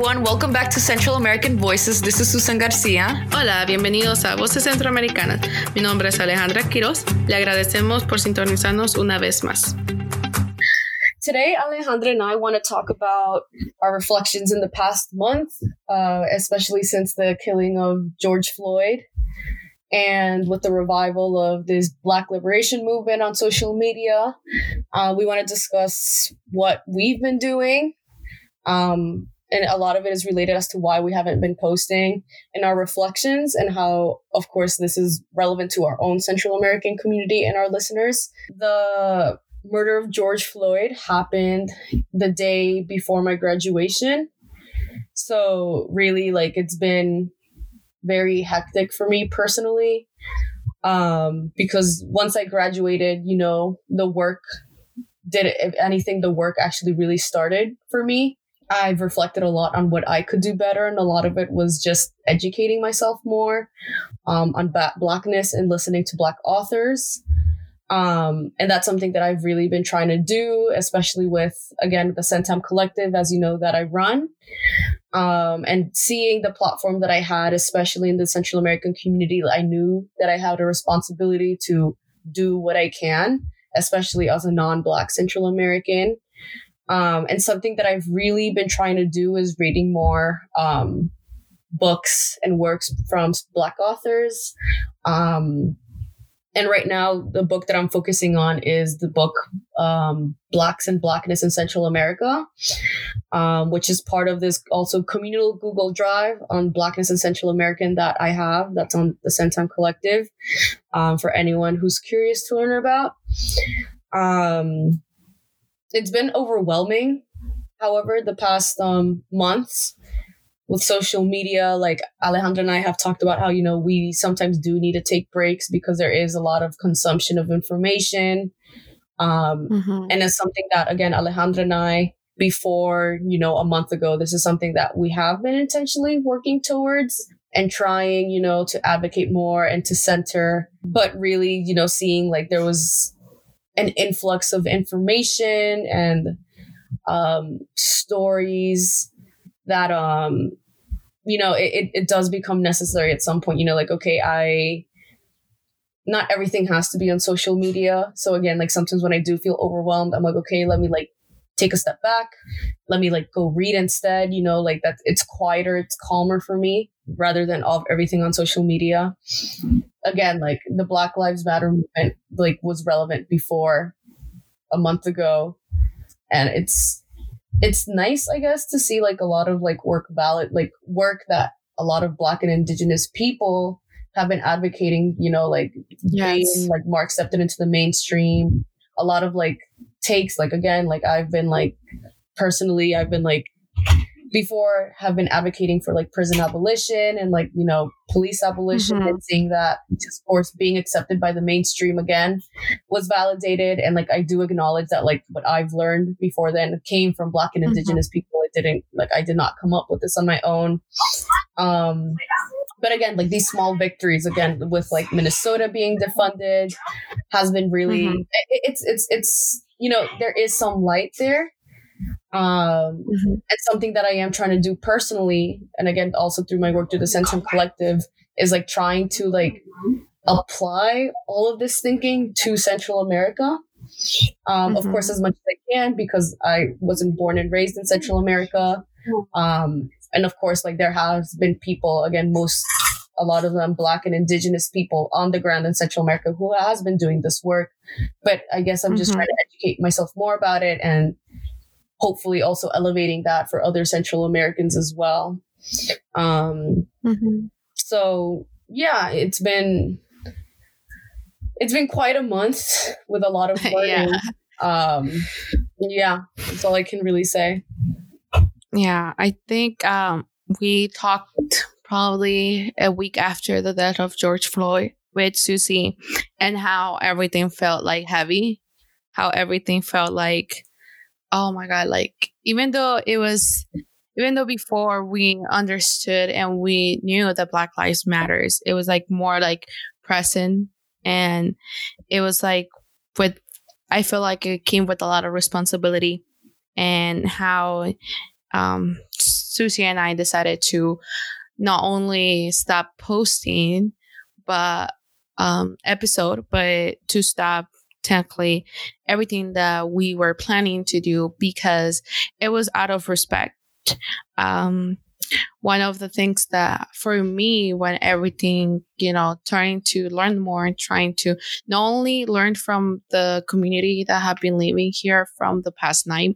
everyone. Welcome back to Central American Voices. This is Susan Garcia. Hola, bienvenidos a Voces Centroamericanas. Mi nombre es Alejandra Quiroz. Le agradecemos por sintonizarnos una vez más. Today, Alejandra and I want to talk about our reflections in the past month, uh, especially since the killing of George Floyd and with the revival of this Black liberation movement on social media. Uh, we want to discuss what we've been doing. Um, and a lot of it is related as to why we haven't been posting in our reflections and how of course this is relevant to our own central american community and our listeners. The murder of george floyd happened the day before my graduation. So really like it's been very hectic for me personally um because once i graduated you know the work did anything the work actually really started for me I've reflected a lot on what I could do better, and a lot of it was just educating myself more um, on ba- blackness and listening to black authors. Um, and that's something that I've really been trying to do, especially with again the Centam Collective, as you know that I run, um, and seeing the platform that I had, especially in the Central American community, I knew that I had a responsibility to do what I can, especially as a non-Black Central American um, and something that I've really been trying to do is reading more um, books and works from Black authors. Um, and right now, the book that I'm focusing on is the book um, Blacks and Blackness in Central America, um, which is part of this also communal Google Drive on Blackness in Central American that I have. That's on the Centam Collective um, for anyone who's curious to learn about. Um, it's been overwhelming. However, the past um, months with social media, like Alejandra and I have talked about how, you know, we sometimes do need to take breaks because there is a lot of consumption of information. Um, mm-hmm. And it's something that, again, Alejandra and I, before, you know, a month ago, this is something that we have been intentionally working towards and trying, you know, to advocate more and to center, but really, you know, seeing like there was an influx of information and um, stories that um you know it, it does become necessary at some point you know like okay i not everything has to be on social media. So again like sometimes when i do feel overwhelmed i'm like okay let me like take a step back. Let me like go read instead you know like that it's quieter it's calmer for me rather than all everything on social media again like the black lives matter movement like was relevant before a month ago and it's it's nice i guess to see like a lot of like work valid like work that a lot of black and indigenous people have been advocating you know like yes. being like more accepted into the mainstream a lot of like takes like again like i've been like personally i've been like before have been advocating for like prison abolition and like you know police abolition mm-hmm. and seeing that discourse being accepted by the mainstream again was validated and like i do acknowledge that like what i've learned before then came from black and mm-hmm. indigenous mm-hmm. people it didn't like i did not come up with this on my own um but again like these small victories again with like minnesota being defunded has been really mm-hmm. it, it's it's it's you know there is some light there um, mm-hmm. and something that I am trying to do personally, and again, also through my work through the Centam Collective, is like trying to like apply all of this thinking to Central America. Um, mm-hmm. Of course, as much as I can because I wasn't born and raised in Central America. Um, and of course, like there has been people, again, most, a lot of them black and indigenous people on the ground in Central America who has been doing this work. But I guess I'm just mm-hmm. trying to educate myself more about it and hopefully also elevating that for other Central Americans as well. Um, mm-hmm. So yeah, it's been it's been quite a month with a lot of learning. yeah. Um, yeah, that's all I can really say. Yeah, I think um, we talked probably a week after the death of George Floyd with Susie and how everything felt like heavy, how everything felt like oh my god like even though it was even though before we understood and we knew that black lives matters it was like more like present and it was like with i feel like it came with a lot of responsibility and how um Susie and I decided to not only stop posting, but um, episode, but to stop technically everything that we were planning to do because it was out of respect. Um, one of the things that for me when everything you know trying to learn more and trying to not only learn from the community that have been living here from the past nine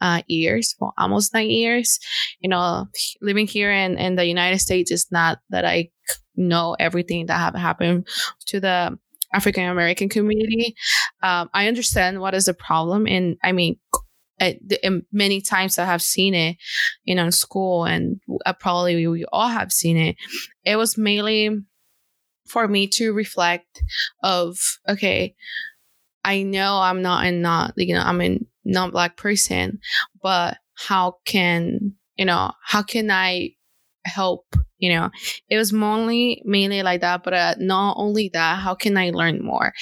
uh, years well almost nine years you know living here in, in the united states is not that i know everything that have happened to the african american community um, i understand what is the problem and i mean many times I have seen it, you know, in school, and uh, probably we all have seen it. It was mainly for me to reflect of okay, I know I'm not in not you know I'm a non-black person, but how can you know how can I help you know it was mainly mainly like that but uh, not only that how can i learn more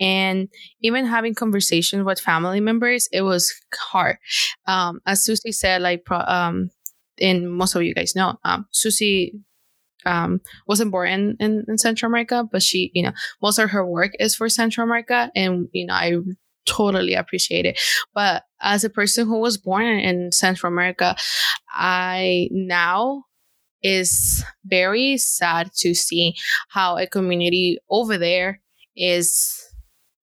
and even having conversations with family members it was hard um as susie said like um and most of you guys know um susie um, wasn't born in, in, in Central America, but she, you know, most of her work is for Central America. And, you know, I totally appreciate it. But as a person who was born in Central America, I now is very sad to see how a community over there is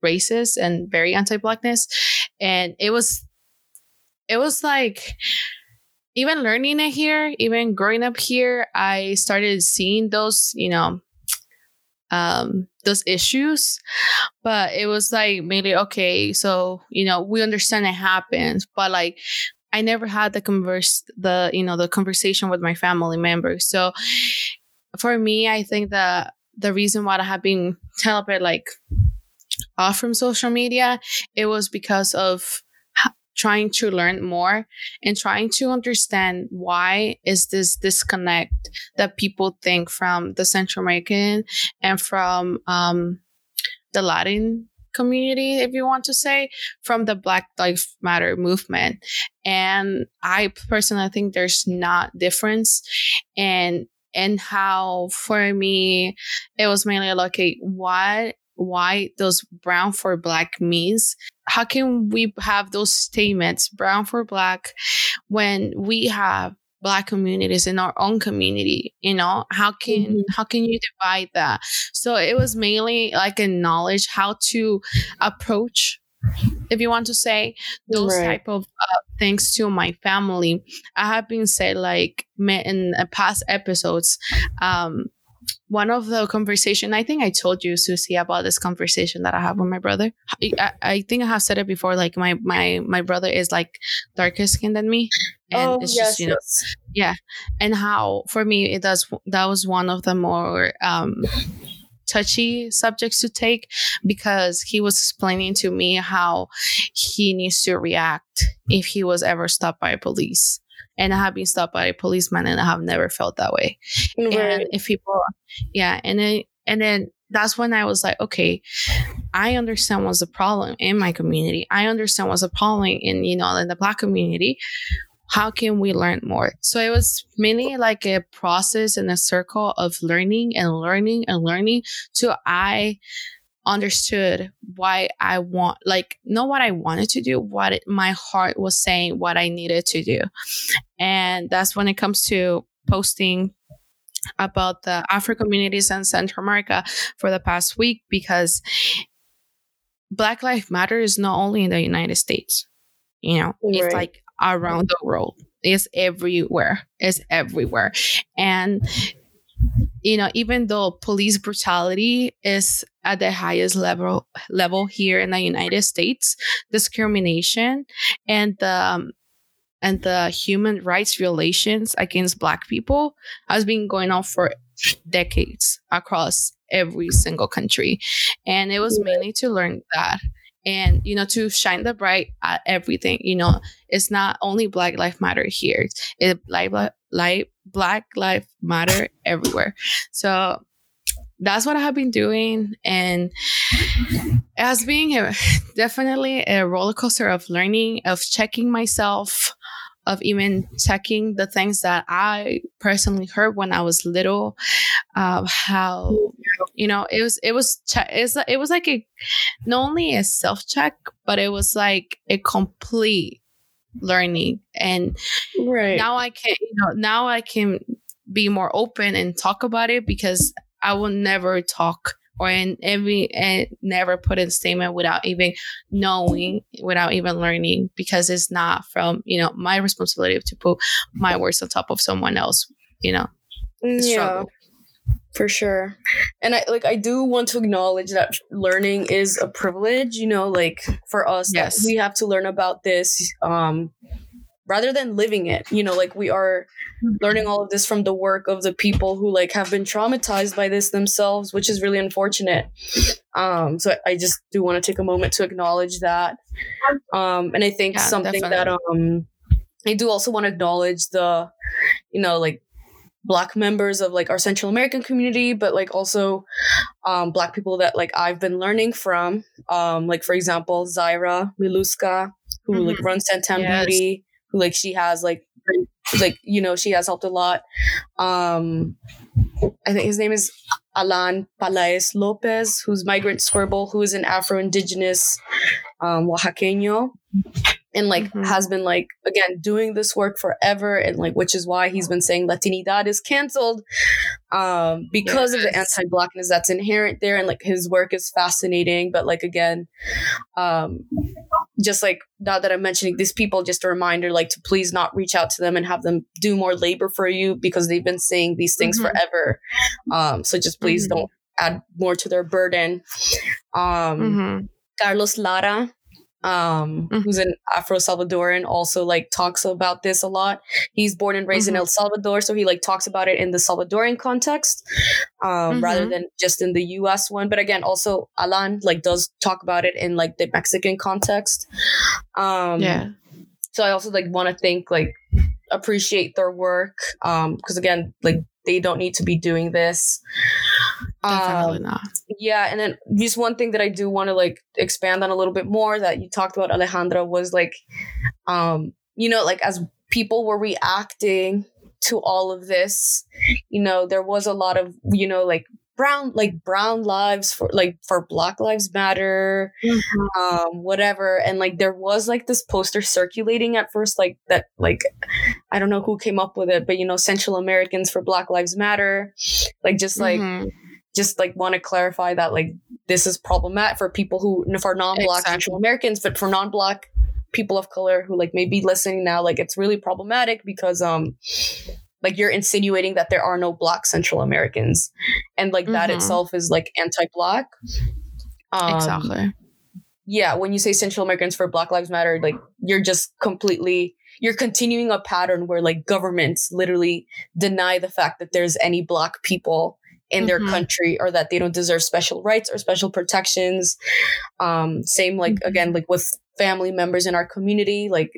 racist and very anti-blackness. And it was it was like even learning it here even growing up here i started seeing those you know um those issues. But it was like maybe okay so you know we understand it happens. But like I never had the converse the you know the conversation with my family members. So for me, I think that the reason why I have been a bit like off from social media, it was because of trying to learn more and trying to understand why is this disconnect that people think from the Central American and from um, the Latin community, if you want to say, from the Black Lives Matter movement. And I personally think there's not difference and and how for me it was mainly like what why those brown for black means how can we have those statements brown for black when we have black communities in our own community you know how can mm-hmm. how can you divide that so it was mainly like a knowledge how to approach if you want to say those right. type of uh, things to my family i have been said like in past episodes um one of the conversation i think i told you susie about this conversation that i have with my brother. I, I, think i have said it before like my my my brother is like darker skinned than me. And oh, it's yes, just you know yes. yeah. And how for me it does that was one of the more um touchy subjects to take because he was explaining to me how he needs to react if he was ever stopped by police and I have been stopped by a policeman and I have never felt that way. Right. And if people, yeah, and then and then that's when I was like, okay, I understand what's the problem in my community. I understand what's the problem in you know in the black community. How can we learn more? So it was mainly like a process and a circle of learning and learning and learning. So I understood why I want, like, not what I wanted to do, what it, my heart was saying, what I needed to do. And that's when it comes to posting about the Afro communities in Central America for the past week because Black Lives Matter is not only in the United States, you know, right. it's like around the world. It's everywhere. It's everywhere. And you know, even though police brutality is at the highest level level here in the United States, discrimination and the um, and the human rights violations against Black people has been going on for decades across every single country, and it was mainly to learn that and you know to shine the bright at everything. You know it's not only black life matter here. It like like black life matter everywhere. So that's what i have been doing and it has been a, definitely a roller coaster of learning of checking myself of even checking the things that I personally heard when I was little, uh, how you know it was it was che- it's, it was like a not only a self check, but it was like a complete learning. And right. now I can you know now I can be more open and talk about it because I will never talk or in every and never put in statement without even knowing without even learning because it's not from you know my responsibility to put my words on top of someone else you know yeah. struggle. For sure. And i like i do want to acknowledge that learning is a privilege you know like for us Yes. we have to learn about this um rather than living it. You know like we are learning all of this from the work of the people who like have been traumatized by this themselves which is really unfortunate. Um so i just do want to take a moment to acknowledge that. Um and i think Yeah, something that um i do also want to acknowledge the you know like black members of like our central american community but like also um black people that like i've been learning from um like for example zaira miluska who like Mhm. runs Santan Yes. beauty who like she has like like you know she has helped a lot um i think his name is alan pelaez lopez who's migrant scribble who is an afro-indigenous um oaxaqueño and like Mhm. has been like again doing this work forever and like which is why he's been saying latinidad is canceled um because of the anti-blackness that's inherent there and like his work is fascinating but like again um just like now that i'm mentioning these people just a reminder like to please not reach out to them and have them do more labor for you because they've been saying these things Mhm. forever um so just please Mhm. don't add more to their burden um Mhm. Carlos Lara, um, Mhm. who's an Afro Salvadoran, also like talks about this a lot. He's born and raised in Mhm. El Salvador, so he like talks about it in the Salvadoran context, um, rather Mhm. than just in the U.S. one. But again, also Alan like does talk about it in like the Mexican context. Um, yeah So I also like want to think like appreciate their work, um, because again, like they don't need to be doing this. Definitely Um, not yeah, and then just one thing that I do want to like expand on a little bit more that you talked about, Alejandra, was like, um, you know, like as people were reacting to all of this, you know, there was a lot of, you know, like brown, like brown lives for like for Black Lives Matter, um, whatever, and like there was like this poster circulating at first, like that, like I don't know who came up with it, but you know, Central Americans for Black Lives Matter, like just like Mhm. Just like want to clarify that like this is problematic for people who for non-black Exactly. Central Americans, but for non-black people of color who like may be listening now, like it's really problematic because um like you're insinuating that there are no black Central Americans, and like that Mhm. itself is like anti-black. Um, exactly yeah, when you say Central Americans for Black Lives Matter, like you're just completely you're continuing a pattern where like governments literally deny the fact that there's any black people in their Mhm. country or that they don't deserve special rights or special protections. Um same like Mhm. again like with family members in our community, like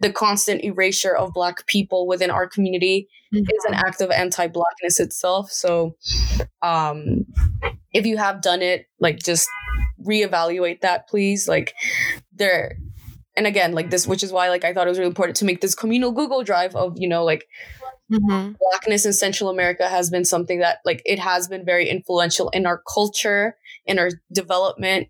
the constant erasure of black people within our community is an act of anti-blackness itself. So um if you have done it, like just reevaluate that please. Like there and again, like this, which is why like I thought it was really important to make this communal Google Drive of, you know, like Mhm. blackness in Central America has been something that like it has been very influential in our culture, in our development.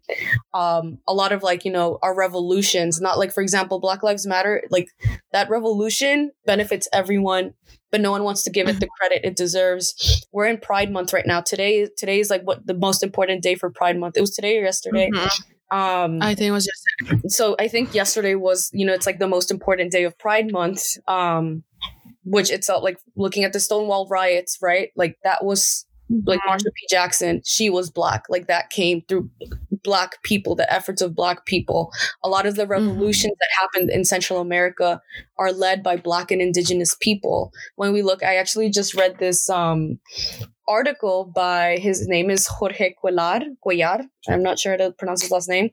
Um, a lot of like, you know, our revolutions, not like for example, Black Lives Matter, like that revolution benefits everyone, but no one wants to give it the credit it deserves. We're in Pride Month right now. Today today is like what the most important day for Pride Month. It was today or yesterday. Mhm. Um I think it was just so I think yesterday was, you know, it's like the most important day of Pride Month. Um, which itself, like looking at the Stonewall riots, right? Like that was like Marsha P. Johnson. She was black. Like that came through black people, the efforts of black people. A lot of the revolutions that happened in Central America are led by black and indigenous people. When we look, I actually just read this um article by his name is Jorge Cuellar. Cuellar. I'm not sure how to pronounce his last name.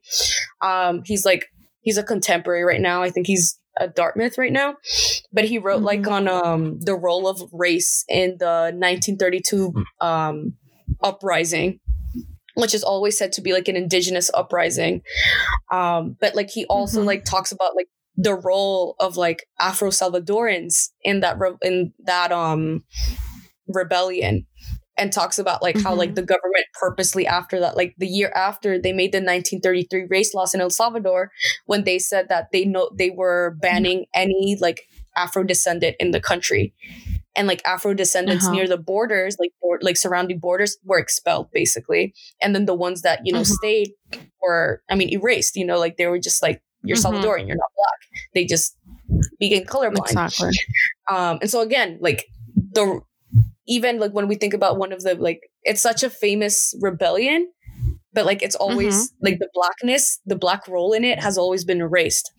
Um, he's like he's a contemporary right now. I think he's at Dartmouth right now, but he wrote like on um the role of race in the 1932 um uprising, which is always said to be like an indigenous uprising. Um, but like he also Mhm. like talks about like the role of like Afro Salvadorans in that re- in that um rebellion and talks about like mm-hmm. how like mm-hmm. the government purposely after that like the year after they made the 1933 race laws in El Salvador when they said that they know they were banning mm-hmm. any like Afro descendant in the country and like Afro descendants uh-huh. near the borders, like or, like surrounding borders, were expelled basically, and then the ones that you know uh-huh. stayed were, I mean, erased. You know, like they were just like you're mm-hmm. Salvadorian, you're not black. They just became colorblind. Exactly. Um, and so again, like the even like when we think about one of the like it's such a famous rebellion but like it's always mm-hmm. like the blackness the black role in it has always been erased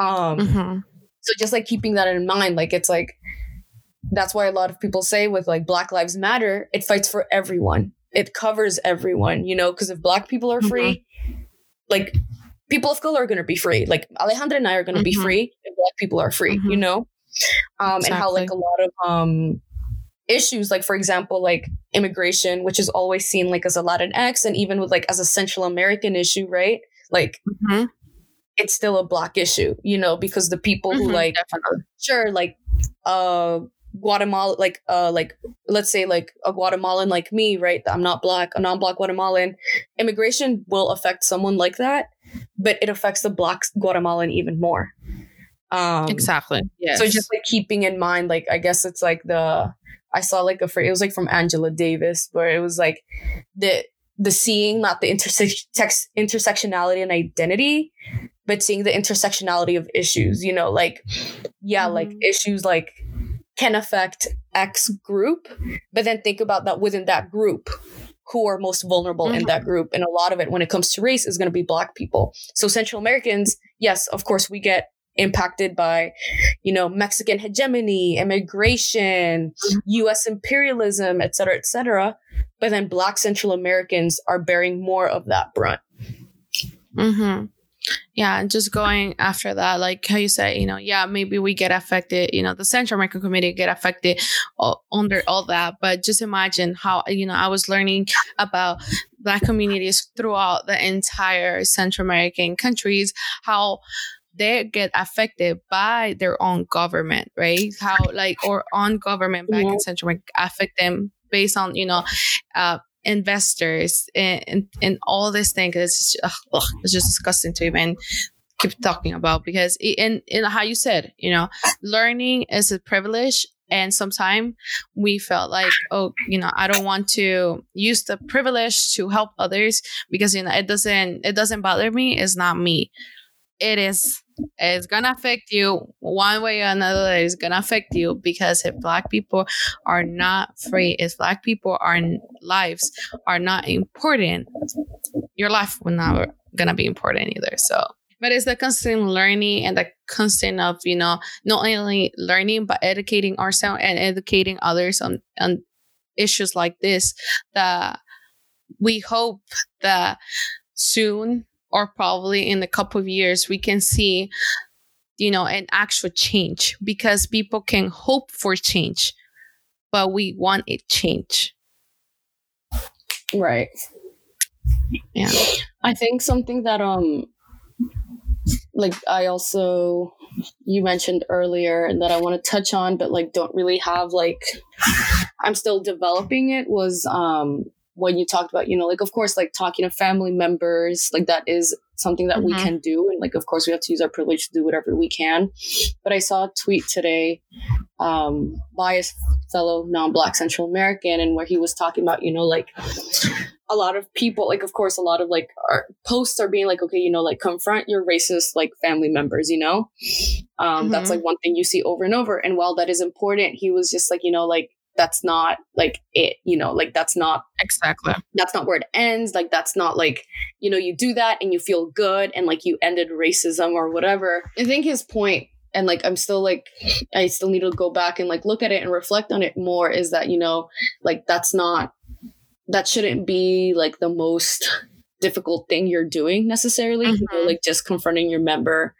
um mm-hmm. so just like keeping that in mind like it's like that's why a lot of people say with like black lives matter it fights for everyone it covers everyone you know because if black people are free mm-hmm. like people of color are going to be free like alejandra and i are going to be mm-hmm. free if black people are free you mm-hmm. know um exactly. and how like a lot of um issues like for example like immigration which is always seen like as a latinx and even with like as a central american issue right like mm-hmm. it's still a black issue you know because the people mm-hmm, who like definitely. sure like uh Guatemala, like, uh, like, let's say, like a Guatemalan like me, right? I'm not black, a non-black Guatemalan. Immigration will affect someone like that, but it affects the black Guatemalan even more. Um, exactly. Yeah. So just like keeping in mind, like, I guess it's like the I saw like a phrase, it was like from Angela Davis, where it was like the the seeing not the interse- intersectionality and identity, but seeing the intersectionality of issues. You know, like yeah, mm-hmm. like issues like can affect X group, but then think about that within that group who are most vulnerable mm-hmm. in that group. And a lot of it, when it comes to race, is going to be Black people. So Central Americans, yes, of course, we get impacted by, you know, Mexican hegemony, immigration, mm-hmm. US imperialism, et cetera, et cetera. But then Black Central Americans are bearing more of that brunt. Mm-hmm. Yeah, and just going after that, like how you said, you know, yeah, maybe we get affected, you know, the Central American community get affected all, under all that. But just imagine how, you know, I was learning about Black communities throughout the entire Central American countries, how they get affected by their own government, right? How like or on government back yeah. in Central America affect them based on you know uh, investors and, and, and all these things. It's just, ugh, it's just disgusting to even keep talking about because in in how you said, you know, learning is a privilege. And sometimes we felt like, oh, you know, I don't want to use the privilege to help others because you know it doesn't it doesn't bother me. It's not me. It is it's gonna affect you one way or another it's gonna affect you because if black people are not free if black people are lives are not important your life will not gonna be important either. So but it's the constant learning and the constant of you know not only learning but educating ourselves and educating others on on issues like this that we hope that soon or probably in a couple of years we can see you know an actual change because people can hope for change but we want it change. Right. Yeah. I think something that um like i also you mentioned earlier and that i want to touch on but like don't really have like i'm still developing it was um when you talked about, you know, like, of course, like talking to family members, like that is something that mm-hmm. we can do. And like, of course, we have to use our privilege to do whatever we can. But I saw a tweet today um, by a fellow non Black Central American, and where he was talking about, you know, like, a lot of people like of course a lot of like our posts are being like okay you know like confront your racist like family members you know um mm-hmm. that's like one thing you see over and over and while that is important he was just like you know like that's not like it you know like that's not exactly. that's not where it ends like that's not like you know you do that and you feel good and like you ended racism or whatever. I think his point and like i'm still like i still need to go back and like look at it and reflect on it more is that you know like that's not that shouldn't be like the most difficult thing you're doing necessarily mm-hmm. you know, mm-hmm. like just confronting your member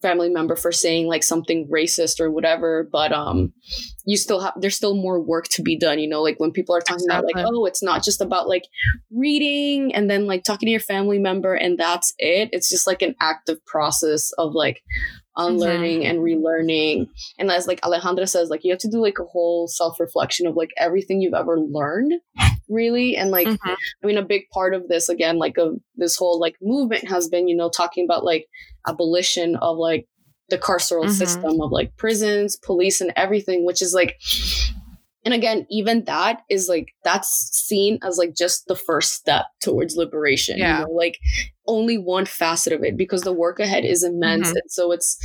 family member for saying like something racist or whatever but um you still have there's still more work to be done you know like when people are talking exactly. about like oh it's not just about like reading and then like talking to your family member and that's it it's just like an active process of like unlearning Mm-hmm. and relearning. And as like Alejandra says, like you have to do like a whole self reflection of like everything you've ever learned, really. And like, Mhm. I mean, a big part of this, again, like of this whole like movement has been, you know, talking about like abolition of like the carceral Mhm. system of like prisons, police, and everything, which is like, and again, even that is like that's seen as like just the first step towards liberation. Yeah. You know, like only one facet of it because the work ahead is immense. Mhm. And so it's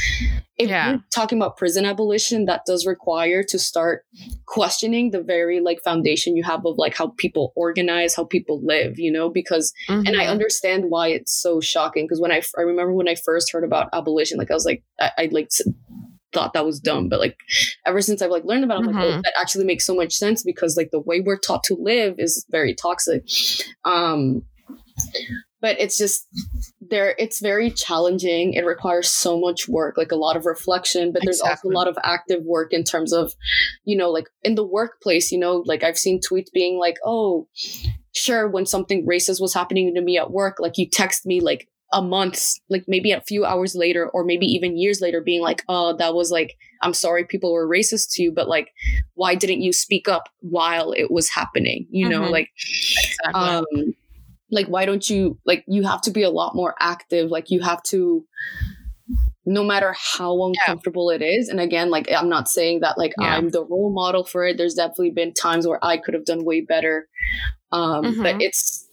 if Yeah. you're talking about prison abolition, that does require to start questioning the very like foundation you have of like how people organize, how people live, you know, because and I Mhm. understand why it's so shocking because when I, I remember when I first heard about abolition, like I was like, I, I like thought that was dumb, but like ever since I've like learned about it, I'm like, oh, Mhm. that actually makes so much sense because like the way we're taught to live is very toxic. Um, but it's just there it's very challenging it requires so much work like a lot of reflection but there's Exactly. also a lot of active work in terms of you know like in the workplace you know like i've seen tweets being like oh sure when something racist was happening to me at work like you text me like a month like maybe a few hours later or maybe even years later being like oh that was like i'm sorry people were racist to you but like why didn't you speak up while it was happening you know Mhm. like Exactly. um like why don't you like you have to be a lot more active like you have to no matter how uncomfortable it is and again like i'm not saying that like Yeah. i'm the role model for it there's definitely been times where i could have done way better um but Mhm. it's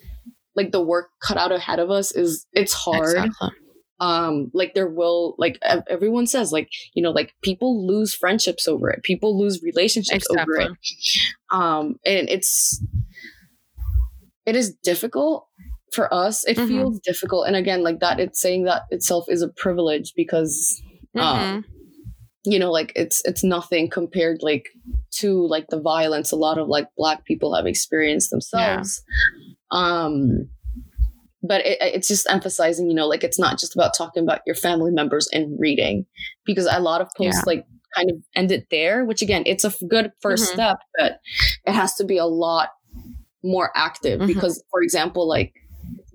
like the work cut out ahead of us is it's hard. Exactly. um like there will like everyone says like you know like people lose friendships over it. People lose relationships over it. Um and it's it is difficult for us. It Mhm. feels difficult. And again like that it's saying that itself is a privilege because Mhm. you know like it's it's nothing compared like to like the violence a lot of like black people have experienced themselves um but it, it's just emphasizing you know like it's not just about talking about your family members and reading because a lot of posts Yeah. like kind of end it there which again it's a good 1st Mhm. step but it has to be a lot more active Mhm. because for example like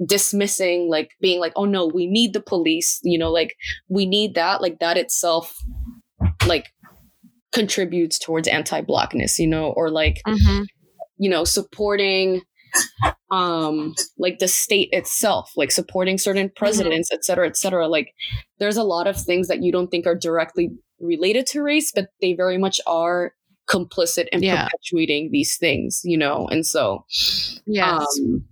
dismissing like being like oh no we need the police you know like we need that like that itself like contributes towards anti-blackness you know or like Mhm. you know supporting um like the state itself like supporting certain presidents et cetera et cetera. Like there's a lot of things that you don't think are directly related to race but they very much are complicit in Yeah. perpetuating these things you know? And so yeah um,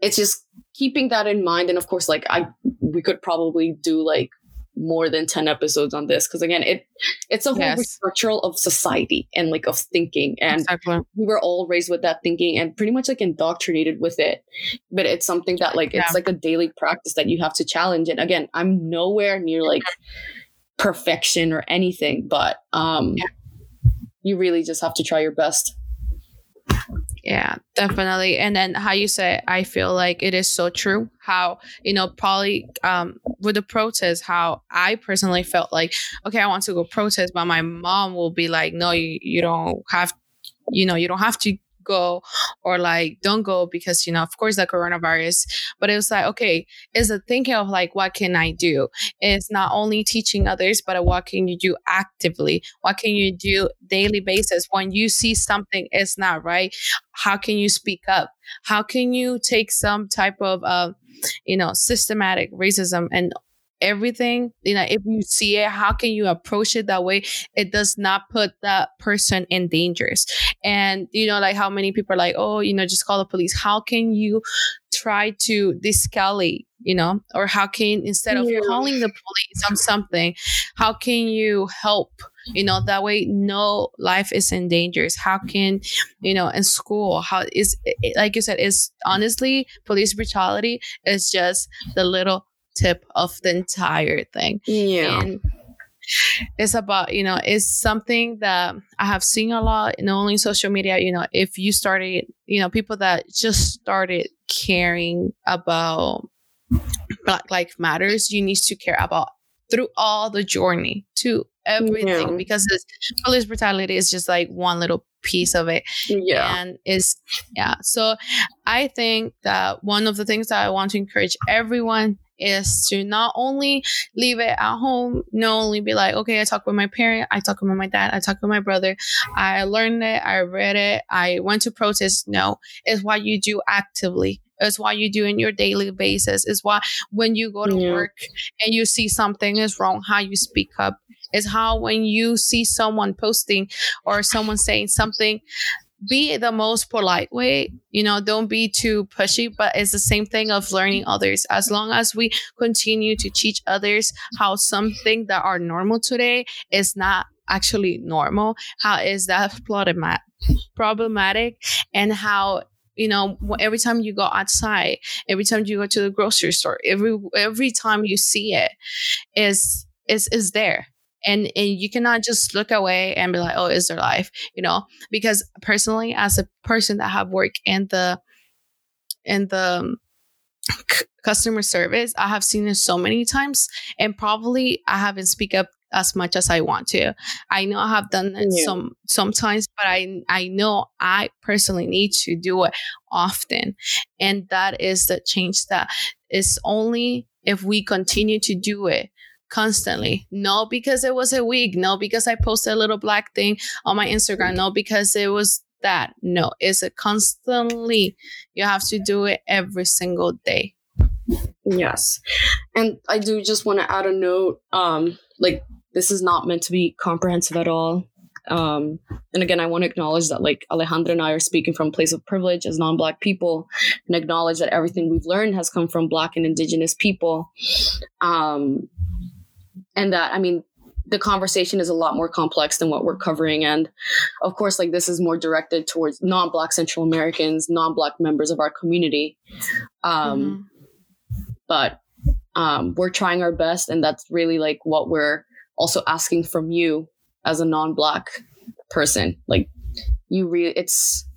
it's just keeping that in mind. And of course like i we could probably do like more than 10 episodes on this because again it it's a whole Yes. restructural of society and like of thinking and exactly. we were all raised with that thinking and pretty much like indoctrinated with it but it's something that like Yeah. it's like a daily practice that you have to challenge and again i'm nowhere near like perfection or anything but um you really just have to try your best Yeah, definitely. And then how you say, I feel like it is so true. How you know, probably um with the protest, how I personally felt like, okay, I want to go protest, but my mom will be like, no, you, you don't have, you know, you don't have to go or like don't go because you know of course the coronavirus. But it was like okay is the thinking of like what can i do? It's not only teaching others but what can you do actively? What can you do daily basis? When you see something is not right how can you speak up? How can you take some type of uh, you know systematic racism and everything you know if you see it how can you approach it that way? It does not put that person in dangers. And you know like how many people are like oh you know just call the police. How can you try to de-escalate you know? Or how can instead of Yeah. calling the police on something how can you help? You know that way no life is in danger how can you know in school how is like you said is honestly police brutality is just the little tip of the entire thing. Yeah. And it's about you know it's something that i have seen a lot not only social media you know if you started you know people that just started caring about black life matters you need to care about through all the journey to everything Yeah. because this police brutality is just like one little piece of it. Yeah. And is yeah. So i think that one of the things that i want to encourage everyone is to not only leave it at home, not only be like, okay, I talk with my parent, I talk with my dad, I talk with my brother, I learned it, I read it, I went to protest. No, it's what you do actively. It's what you do in your daily basis. It's what when you go to Yeah. work and you see something is wrong, how you speak up. It's how when you see someone posting or someone saying something, be the most polite way. You know, don't be too pushy, but it's the same thing of learning others. As long as we continue to teach others how something that are normal today is not actually normal, how is that problematic, and how you know every time you go outside every time you go to the grocery store every every time you see it is is is there and and you cannot just look away and be like oh is their life you know because personally as a person that have worked in the in the um, c- customer service i have seen it so many times and probably i haven't speak up as much as i want to i know i have done it Yeah. some sometimes but i i know i personally need to do it often and that is the change that is only if we continue to do it constantly. No, because it was a week. No, because I posted a little black thing on my Instagram. No, because it was that. No, it's a constantly. You have to do it every single day. Yes. And I do just want to add a note. Um, like this is not meant to be comprehensive at all. Um, and again, I want to acknowledge that like Alejandra and I are speaking from a place of privilege as non-black people, and acknowledge that everything we've learned has come from black and indigenous people. Um, and that I mean, the conversation is a lot more complex than what we're covering, and of course, like this is more directed towards non-black Central Americans, non-black members of our community. Um, but um, we're trying our best and that's really like what we're also asking from you as a non-black person. Like you really it's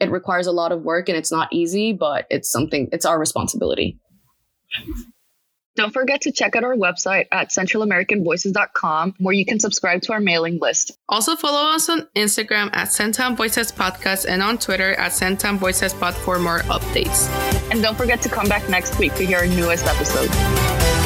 it requires a lot of work and it's not easy but it's something it's our responsibility Don't forget to check out our website at centralamericanvoices.com where you can subscribe to our mailing list. Also follow us on Instagram at Centam Voices Podcast and on Twitter at Centam Voices Pod for more updates. And don't forget to come back next week to hear our newest episode.